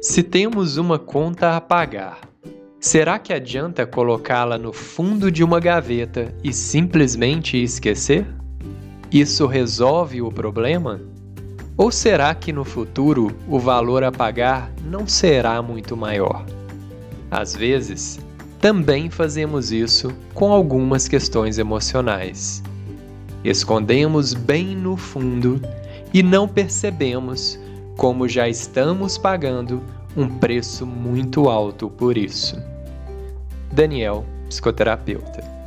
Se temos uma conta a pagar, será que adianta colocá-la no fundo de uma gaveta e simplesmente esquecer? Isso resolve o problema? Ou será que no futuro o valor a pagar não será muito maior? Às vezes, também fazemos isso com algumas questões emocionais. Escondemos bem no fundo e não percebemos como já estamos pagando um preço muito alto por isso. Daniel, psicoterapeuta.